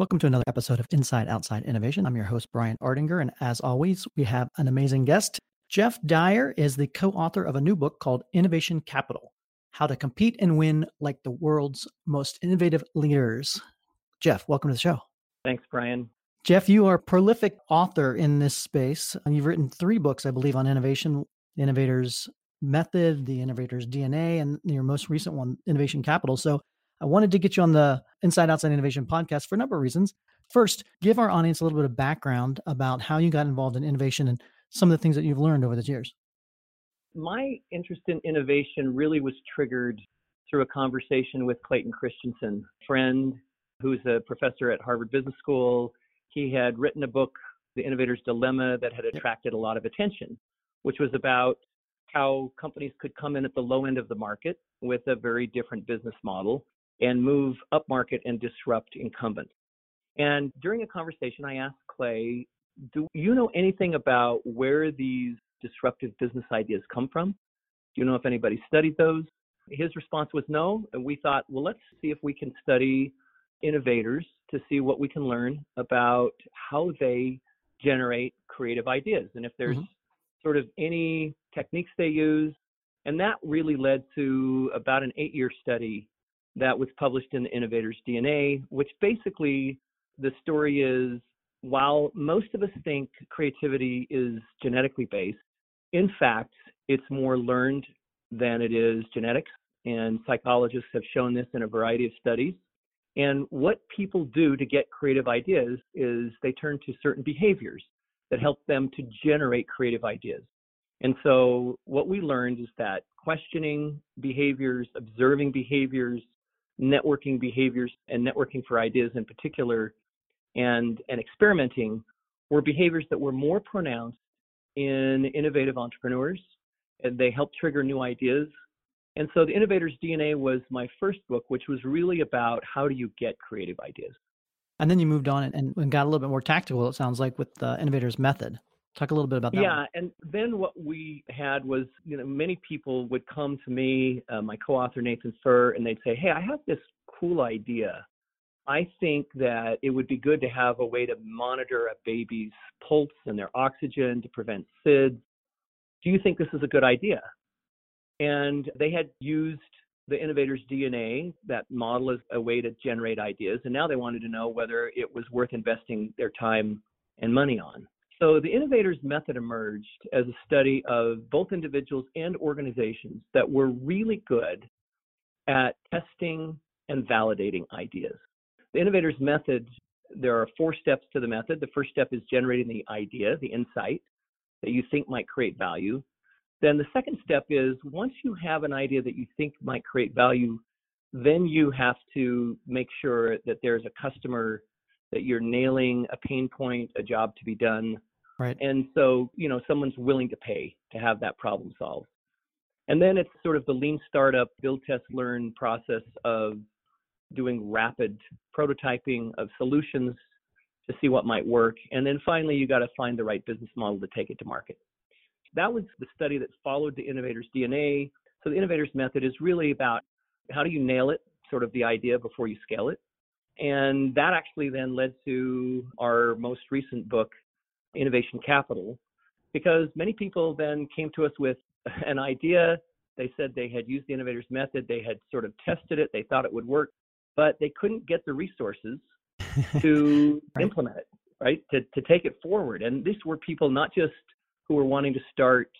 Welcome to another episode of Inside Outside Innovation. I'm your host, Brian Ardinger, and as always, we have an amazing guest. Jeff Dyer is the co author of a new book called Innovation Capital How to Compete and Win Like the World's Most Innovative Leaders. Jeff, welcome to the show. Thanks, Brian. Jeff, you are a prolific author in this space. You've written three books, I believe, on innovation Innovator's Method, the Innovator's DNA, and your most recent one, Innovation Capital. So I wanted to get you on the Inside Outside Innovation podcast for a number of reasons. First, give our audience a little bit of background about how you got involved in innovation and some of the things that you've learned over the years. My interest in innovation really was triggered through a conversation with Clayton Christensen, friend who's a professor at Harvard Business School. He had written a book, The Innovator's Dilemma, that had attracted a lot of attention, which was about how companies could come in at the low end of the market with a very different business model and move upmarket and disrupt incumbents. And during a conversation, I asked Clay, Do you know anything about where these disruptive business ideas come from? Do you know if anybody studied those? His response was no. And we thought, well, let's see if we can study innovators to see what we can learn about how they generate creative ideas and if there's mm-hmm. sort of any techniques they use. And that really led to about an eight year study that was published in the Innovator's DNA, which basically the story is while most of us think creativity is genetically based, in fact, it's more learned than it is genetics. And psychologists have shown this in a variety of studies. And what people do to get creative ideas is they turn to certain behaviors that help them to generate creative ideas. And so, what we learned is that questioning behaviors, observing behaviors, networking behaviors and networking for ideas in particular and, and experimenting were behaviors that were more pronounced in innovative entrepreneurs and they helped trigger new ideas. And so the Innovator's DNA was my first book, which was really about how do you get creative ideas. And then you moved on and, and got a little bit more tactical, it sounds like, with the Innovator's Method. Talk a little bit about that. Yeah, one. and then what we had was, you know, many people would come to me, uh, my co-author Nathan Furr, and they'd say, "Hey, I have this cool idea. I think that it would be good to have a way to monitor a baby's pulse and their oxygen to prevent SIDS. Do you think this is a good idea?" And they had used the innovator's DNA, that model, as a way to generate ideas, and now they wanted to know whether it was worth investing their time and money on. So the innovators method emerged as a study of both individuals and organizations that were really good at testing and validating ideas. The innovators method, there are four steps to the method. The first step is generating the idea, the insight that you think might create value. Then the second step is once you have an idea that you think might create value, then you have to make sure that there's a customer that you're nailing a pain point, a job to be done, Right. And so, you know, someone's willing to pay to have that problem solved. And then it's sort of the lean startup, build, test, learn process of doing rapid prototyping of solutions to see what might work. And then finally, you got to find the right business model to take it to market. That was the study that followed the innovator's DNA. So the innovator's method is really about how do you nail it, sort of the idea before you scale it. And that actually then led to our most recent book, innovation capital because many people then came to us with an idea. They said they had used the innovators method, they had sort of tested it, they thought it would work, but they couldn't get the resources to right. implement it, right? To, to take it forward. And these were people not just who were wanting to start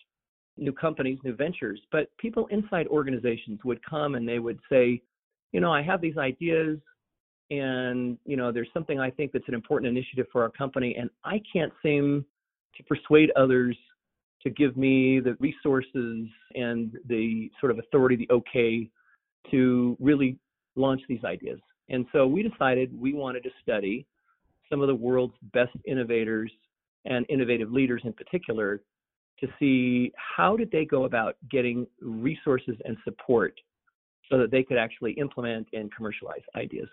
new companies, new ventures, but people inside organizations would come and they would say, you know, I have these ideas and you know there's something i think that's an important initiative for our company and i can't seem to persuade others to give me the resources and the sort of authority the okay to really launch these ideas and so we decided we wanted to study some of the world's best innovators and innovative leaders in particular to see how did they go about getting resources and support so that they could actually implement and commercialize ideas.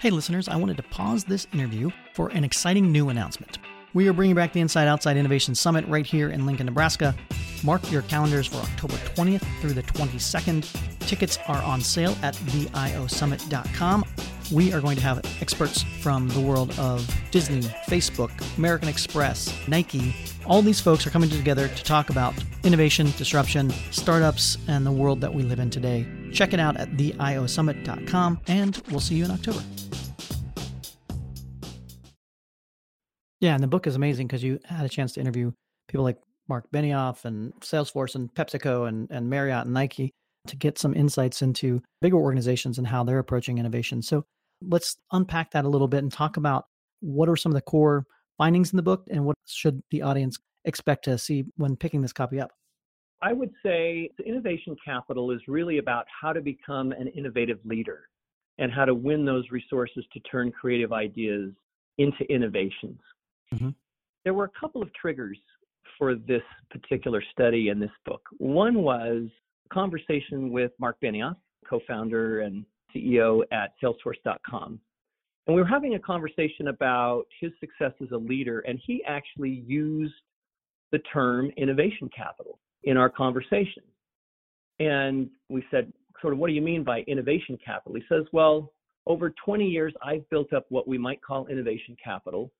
Hey, listeners, I wanted to pause this interview for an exciting new announcement. We are bringing back the Inside Outside Innovation Summit right here in Lincoln, Nebraska. Mark your calendars for October 20th through the 22nd. Tickets are on sale at theiosummit.com. We are going to have experts from the world of Disney, Facebook, American Express, Nike. All these folks are coming together to talk about innovation, disruption, startups, and the world that we live in today. Check it out at theiosummit.com, and we'll see you in October. Yeah, and the book is amazing because you had a chance to interview people like Marc Benioff and Salesforce and PepsiCo and, and Marriott and Nike to get some insights into bigger organizations and how they're approaching innovation. So let's unpack that a little bit and talk about what are some of the core findings in the book and what should the audience expect to see when picking this copy up? I would say the innovation capital is really about how to become an innovative leader and how to win those resources to turn creative ideas into innovations. Mm-hmm. There were a couple of triggers for this particular study in this book. One was a conversation with Marc Benioff, co-founder and CEO at Salesforce.com. And we were having a conversation about his success as a leader, and he actually used the term innovation capital in our conversation. And we said, sort of, what do you mean by innovation capital? He says, well, over 20 years, I've built up what we might call innovation capital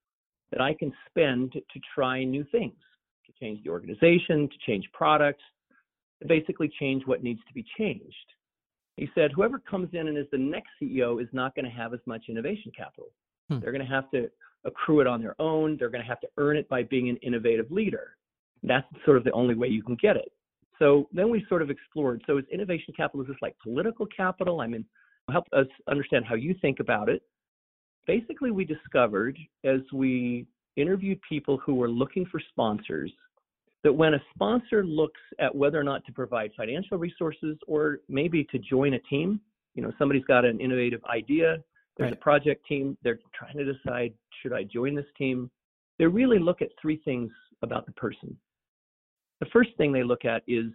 that I can spend to try new things, to change the organization, to change products, to basically change what needs to be changed. He said, whoever comes in and is the next CEO is not going to have as much innovation capital. Hmm. They're going to have to accrue it on their own. They're going to have to earn it by being an innovative leader. That's sort of the only way you can get it. So then we sort of explored. So is innovation capital is this like political capital? I mean, help us understand how you think about it basically we discovered as we interviewed people who were looking for sponsors that when a sponsor looks at whether or not to provide financial resources or maybe to join a team, you know, somebody's got an innovative idea, there's right. a project team, they're trying to decide should I join this team? They really look at three things about the person. The first thing they look at is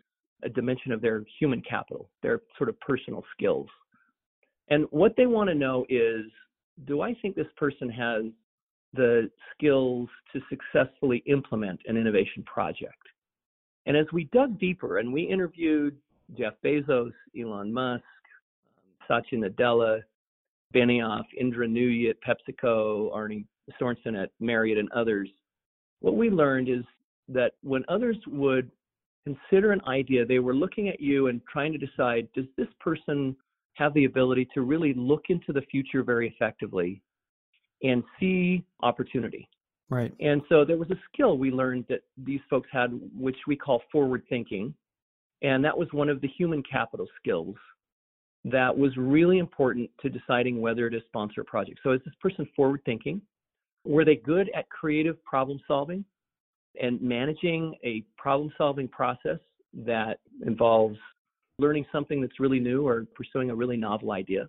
a dimension of their human capital, their sort of personal skills. And what they want to know is do I think this person has the skills to successfully implement an innovation project? And as we dug deeper and we interviewed Jeff Bezos, Elon Musk, Satya Nadella, Benioff, Indra Nooyi at PepsiCo, Arne Sorenson at Marriott, and others, what we learned is that when others would consider an idea, they were looking at you and trying to decide does this person have the ability to really look into the future very effectively and see opportunity. Right. And so there was a skill we learned that these folks had, which we call forward thinking. And that was one of the human capital skills that was really important to deciding whether to sponsor a project. So is this person forward thinking? Were they good at creative problem solving and managing a problem solving process that involves learning something that's really new or pursuing a really novel idea.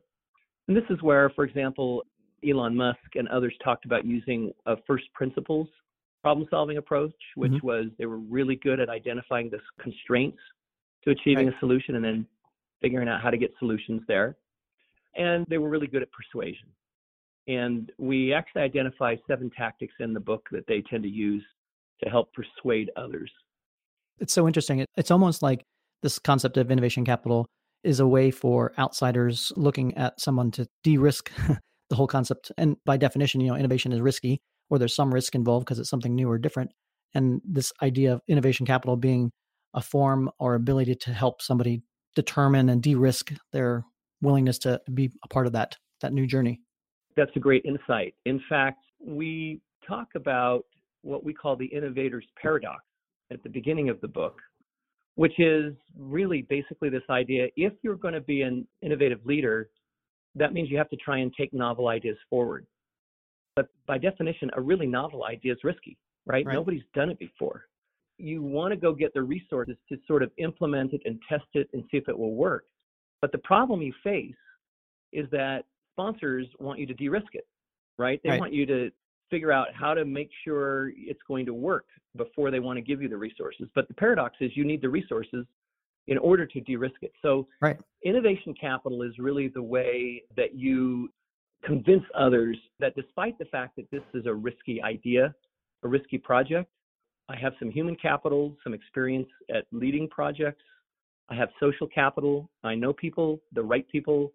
And this is where, for example, Elon Musk and others talked about using a first principles problem solving approach, which mm-hmm. was they were really good at identifying the constraints to achieving right. a solution and then figuring out how to get solutions there. And they were really good at persuasion. And we actually identify seven tactics in the book that they tend to use to help persuade others. It's so interesting. It's almost like this concept of innovation capital is a way for outsiders looking at someone to de-risk the whole concept. And by definition, you know, innovation is risky, or there's some risk involved because it's something new or different. And this idea of innovation capital being a form or ability to help somebody determine and de-risk their willingness to be a part of that that new journey. That's a great insight. In fact, we talk about what we call the innovator's paradox at the beginning of the book, which is really basically this idea if you're going to be an innovative leader, that means you have to try and take novel ideas forward. But by definition, a really novel idea is risky, right? right? Nobody's done it before. You want to go get the resources to sort of implement it and test it and see if it will work. But the problem you face is that sponsors want you to de risk it, right? They right. want you to figure out how to make sure it's going to work before they want to give you the resources. But the paradox is you need the resources in order to de-risk it. So right. innovation capital is really the way that you convince others that despite the fact that this is a risky idea, a risky project, I have some human capital, some experience at leading projects. I have social capital. I know people, the right people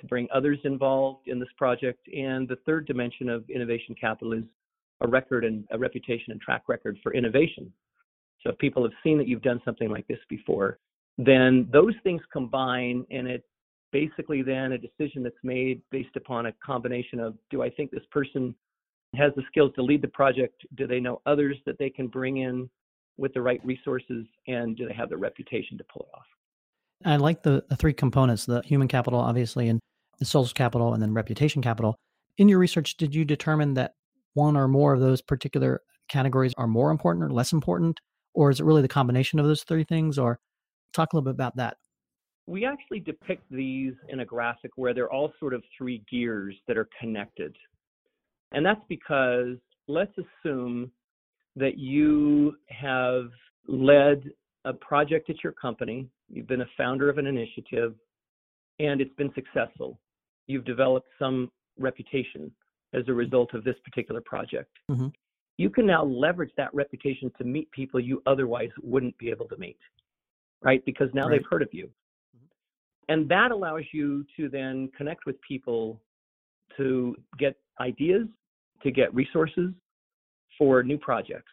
to bring others involved in this project. And the third dimension of innovation capital is a record and a reputation and track record for innovation. So if people have seen that you've done something like this before, then those things combine and it basically then a decision that's made based upon a combination of do I think this person has the skills to lead the project? Do they know others that they can bring in with the right resources? And do they have the reputation to pull it off? I like the, the three components the human capital, obviously, and the social capital, and then reputation capital. In your research, did you determine that one or more of those particular categories are more important or less important? Or is it really the combination of those three things? Or talk a little bit about that. We actually depict these in a graphic where they're all sort of three gears that are connected. And that's because let's assume that you have led a project at your company, you've been a founder of an initiative, and it's been successful. You've developed some reputation as a result of this particular project. Mm-hmm. You can now leverage that reputation to meet people you otherwise wouldn't be able to meet, right? Because now right. they've heard of you. Mm-hmm. And that allows you to then connect with people to get ideas, to get resources for new projects.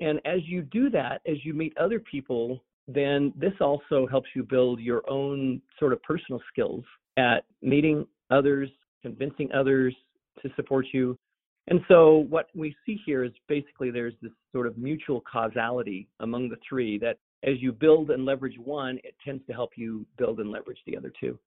And as you do that, as you meet other people, then this also helps you build your own sort of personal skills at meeting others, convincing others to support you. And so what we see here is basically there's this sort of mutual causality among the three that as you build and leverage one, it tends to help you build and leverage the other two.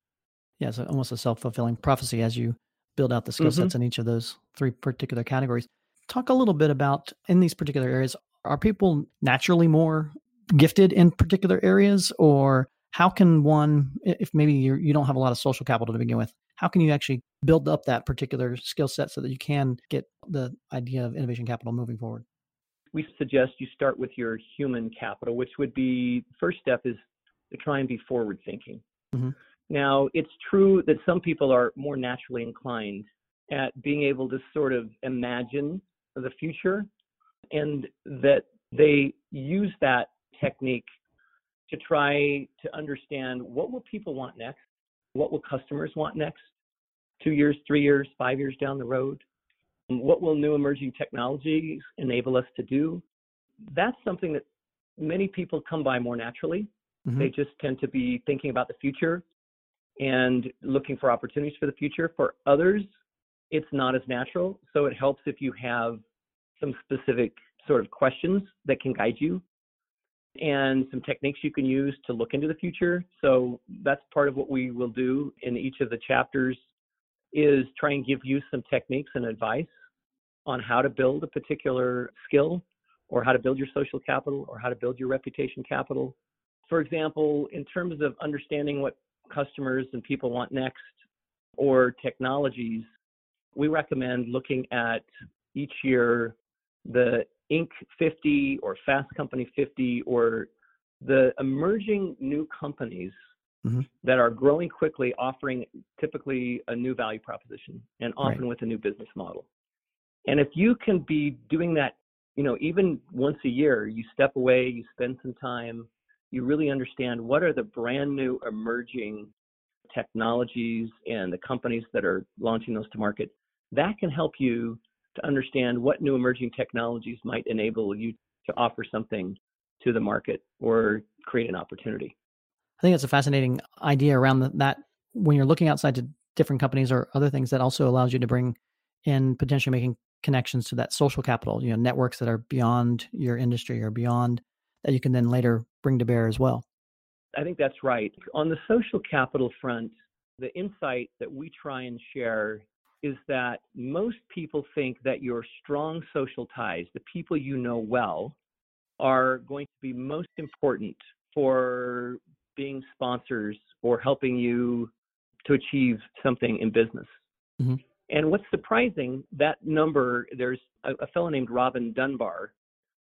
Yeah, so almost a self fulfilling prophecy as you build out the skill mm-hmm. sets in each of those three particular categories. Talk a little bit about in these particular areas, are people naturally more gifted in particular areas? Or how can one if maybe you're, you do not have a lot of social capital to begin with how can you actually build up that particular skill set so that you can get the idea of innovation capital moving forward? We suggest you start with your human capital which would be first step is to try and be forward thinking. Mm-hmm. now it's true that some people are more naturally inclined at being able to sort of imagine the future and that they use that technique to try to understand what will people want next, what will customers want next, two years, three years, five years down the road, what will new emerging technologies enable us to do. That's something that many people come by more naturally. Mm-hmm. They just tend to be thinking about the future and looking for opportunities for the future. For others, it's not as natural. So it helps if you have some specific sort of questions that can guide you and some techniques you can use to look into the future. So that's part of what we will do in each of the chapters is try and give you some techniques and advice on how to build a particular skill or how to build your social capital or how to build your reputation capital. For example, in terms of understanding what customers and people want next or technologies, we recommend looking at each year the Inc. 50 or Fast Company 50 or the emerging new companies mm-hmm. that are growing quickly, offering typically a new value proposition and often right. with a new business model. And if you can be doing that, you know, even once a year, you step away, you spend some time, you really understand what are the brand new emerging technologies and the companies that are launching those to market. That can help you to understand what new emerging technologies might enable you to offer something to the market or create an opportunity. I think that's a fascinating idea around that when you're looking outside to different companies or other things that also allows you to bring in potentially making connections to that social capital, you know, networks that are beyond your industry or beyond that you can then later bring to bear as well. I think that's right. On the social capital front, the insight that we try and share is that most people think that your strong social ties, the people you know well, are going to be most important for being sponsors or helping you to achieve something in business. Mm-hmm. And what's surprising, that number, there's a, a fellow named Robin Dunbar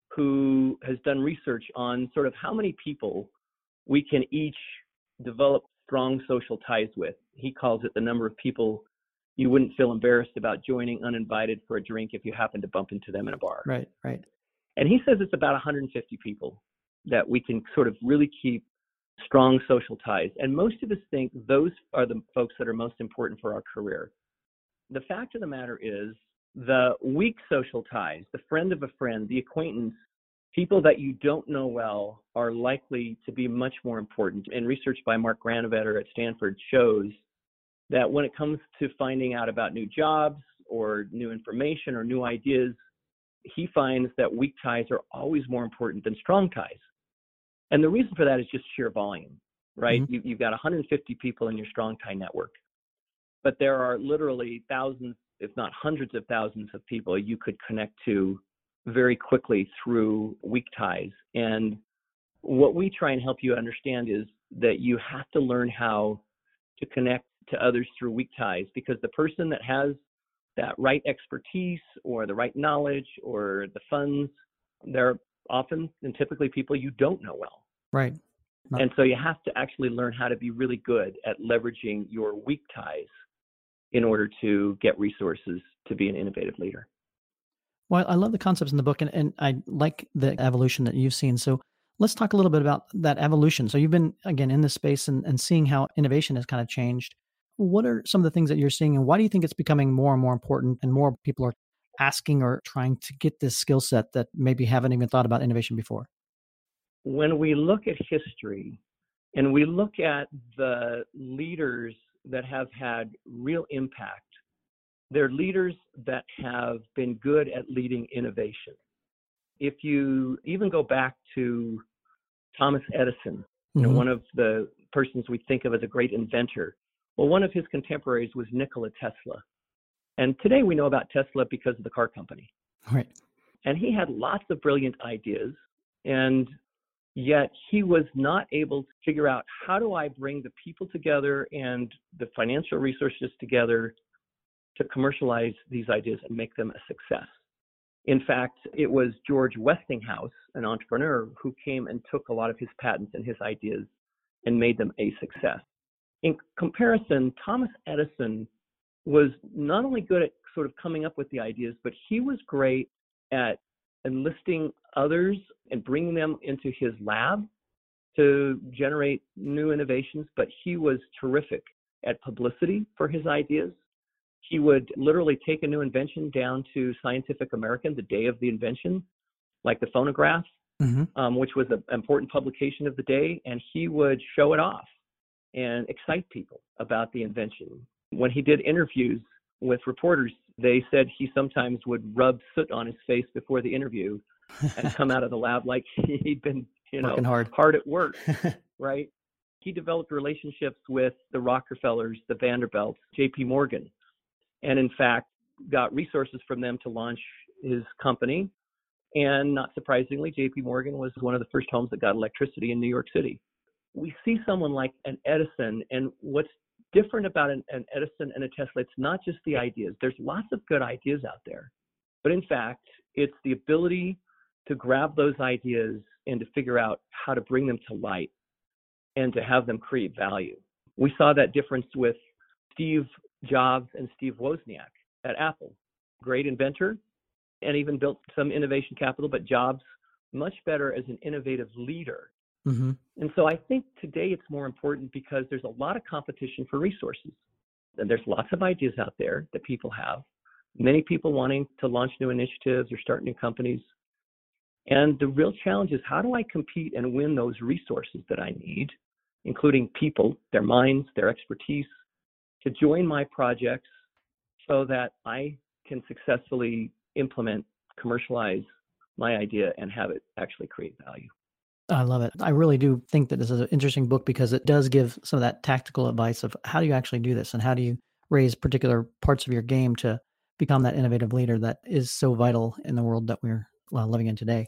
who has done research on sort of how many people we can each develop strong social ties with. He calls it the number of people you wouldn't feel embarrassed about joining uninvited for a drink if you happen to bump into them in a bar. Right, right. And he says it's about 150 people that we can sort of really keep strong social ties. And most of us think those are the folks that are most important for our career. The fact of the matter is, the weak social ties, the friend of a friend, the acquaintance, people that you don't know well are likely to be much more important. And research by Mark Granovetter at Stanford shows that when it comes to finding out about new jobs or new information or new ideas, he finds that weak ties are always more important than strong ties. And the reason for that is just sheer volume, right? Mm-hmm. You, you've got 150 people in your strong tie network, but there are literally thousands, if not hundreds of thousands of people you could connect to very quickly through weak ties. And what we try and help you understand is that you have to learn how to connect to others through weak ties because the person that has that right expertise or the right knowledge or the funds, they're often and typically people you don't know well. Right. Not- and so you have to actually learn how to be really good at leveraging your weak ties in order to get resources to be an innovative leader. Well, I love the concepts in the book and, and I like the evolution that you've seen. So let's talk a little bit about that evolution. So you've been again in this space and, and seeing how innovation has kind of changed. What are some of the things that you're seeing, and why do you think it's becoming more and more important and more people are asking or trying to get this skill set that maybe haven't even thought about innovation before? When we look at history and we look at the leaders that have had real impact, they're leaders that have been good at leading innovation. If you even go back to Thomas Edison, you know, mm-hmm. one of the persons we think of as a great inventor, well, one of his contemporaries was Nikola Tesla. And today we know about Tesla because of the car company. Right. And he had lots of brilliant ideas. And yet he was not able to figure out how do I bring the people together and the financial resources together to commercialize these ideas and make them a success. In fact, it was George Westinghouse, an entrepreneur, who came and took a lot of his patents and his ideas and made them a success. In comparison, Thomas Edison was not only good at sort of coming up with the ideas, but he was great at enlisting others and bringing them into his lab to generate new innovations. But he was terrific at publicity for his ideas. He would literally take a new invention down to Scientific American the day of the invention, like the phonograph, mm-hmm. um, which was an important publication of the day, and he would show it off and excite people about the invention. When he did interviews with reporters, they said he sometimes would rub soot on his face before the interview and come out of the lab like he'd been, you know, Working hard. hard at work, right? He developed relationships with the Rockefellers, the Vanderbilts, J.P. Morgan, and in fact got resources from them to launch his company. And not surprisingly, J.P. Morgan was one of the first homes that got electricity in New York City we see someone like an Edison, and what's different about an, an, Edison and a Tesla, it's not just the ideas. There's lots of good ideas out there, but in fact, it's the ability to grab those ideas and to figure out how to bring them to light and to have them create value. We saw that difference with Steve Jobs and Steve Wozniak at Apple. Great inventor and even built some innovation capital, but Jobs much better as an innovative leader Mm-hmm. And so I think today it's more important because there's a lot of competition for resources. And there's lots of ideas out there that people have, many people wanting to launch new initiatives or start new companies. And the real challenge is how do I compete and win those resources that I need, including people, their minds, their expertise, to join my projects so that I can successfully implement, commercialize my idea, and have it actually create value. I love it. I really do think that this is an interesting book because it does give some of that tactical advice of how do you actually do this and how do you raise particular parts of your game to become that innovative leader that is so vital in the world that we're uh, living in today.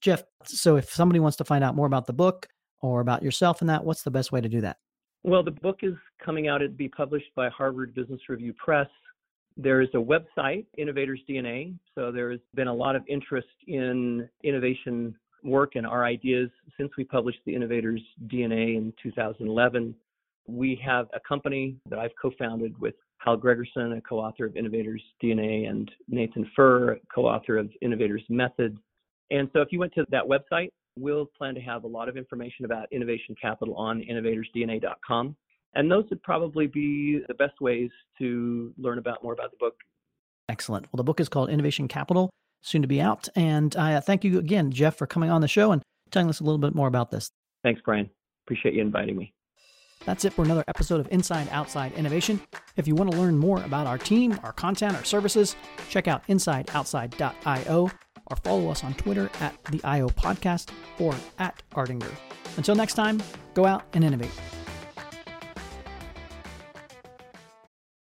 Jeff, so if somebody wants to find out more about the book or about yourself and that, what's the best way to do that? Well, the book is coming out. It'd be published by Harvard Business Review Press There is a website, Innovators DNA. So there's been a lot of interest in innovation work and our ideas since we published the Innovators DNA in 2011. We have a company that I've co founded with Hal Gregersen, a co author of Innovators DNA, and Nathan Furr, co author of Innovators Method. And so if you went to that website, we'll plan to have a lot of information about innovation capital on innovatorsdna.com. And those would probably be the best ways to learn about more about the book. Excellent. Well, the book is called Innovation Capital, soon to be out. And I uh, thank you again, Jeff, for coming on the show and telling us a little bit more about this. Thanks, Brian. Appreciate you inviting me. That's it for another episode of Inside Outside Innovation. If you want to learn more about our team, our content, our services, check out insideoutside.io or follow us on Twitter at the IO Podcast or at Ardinger. Until next time, go out and innovate.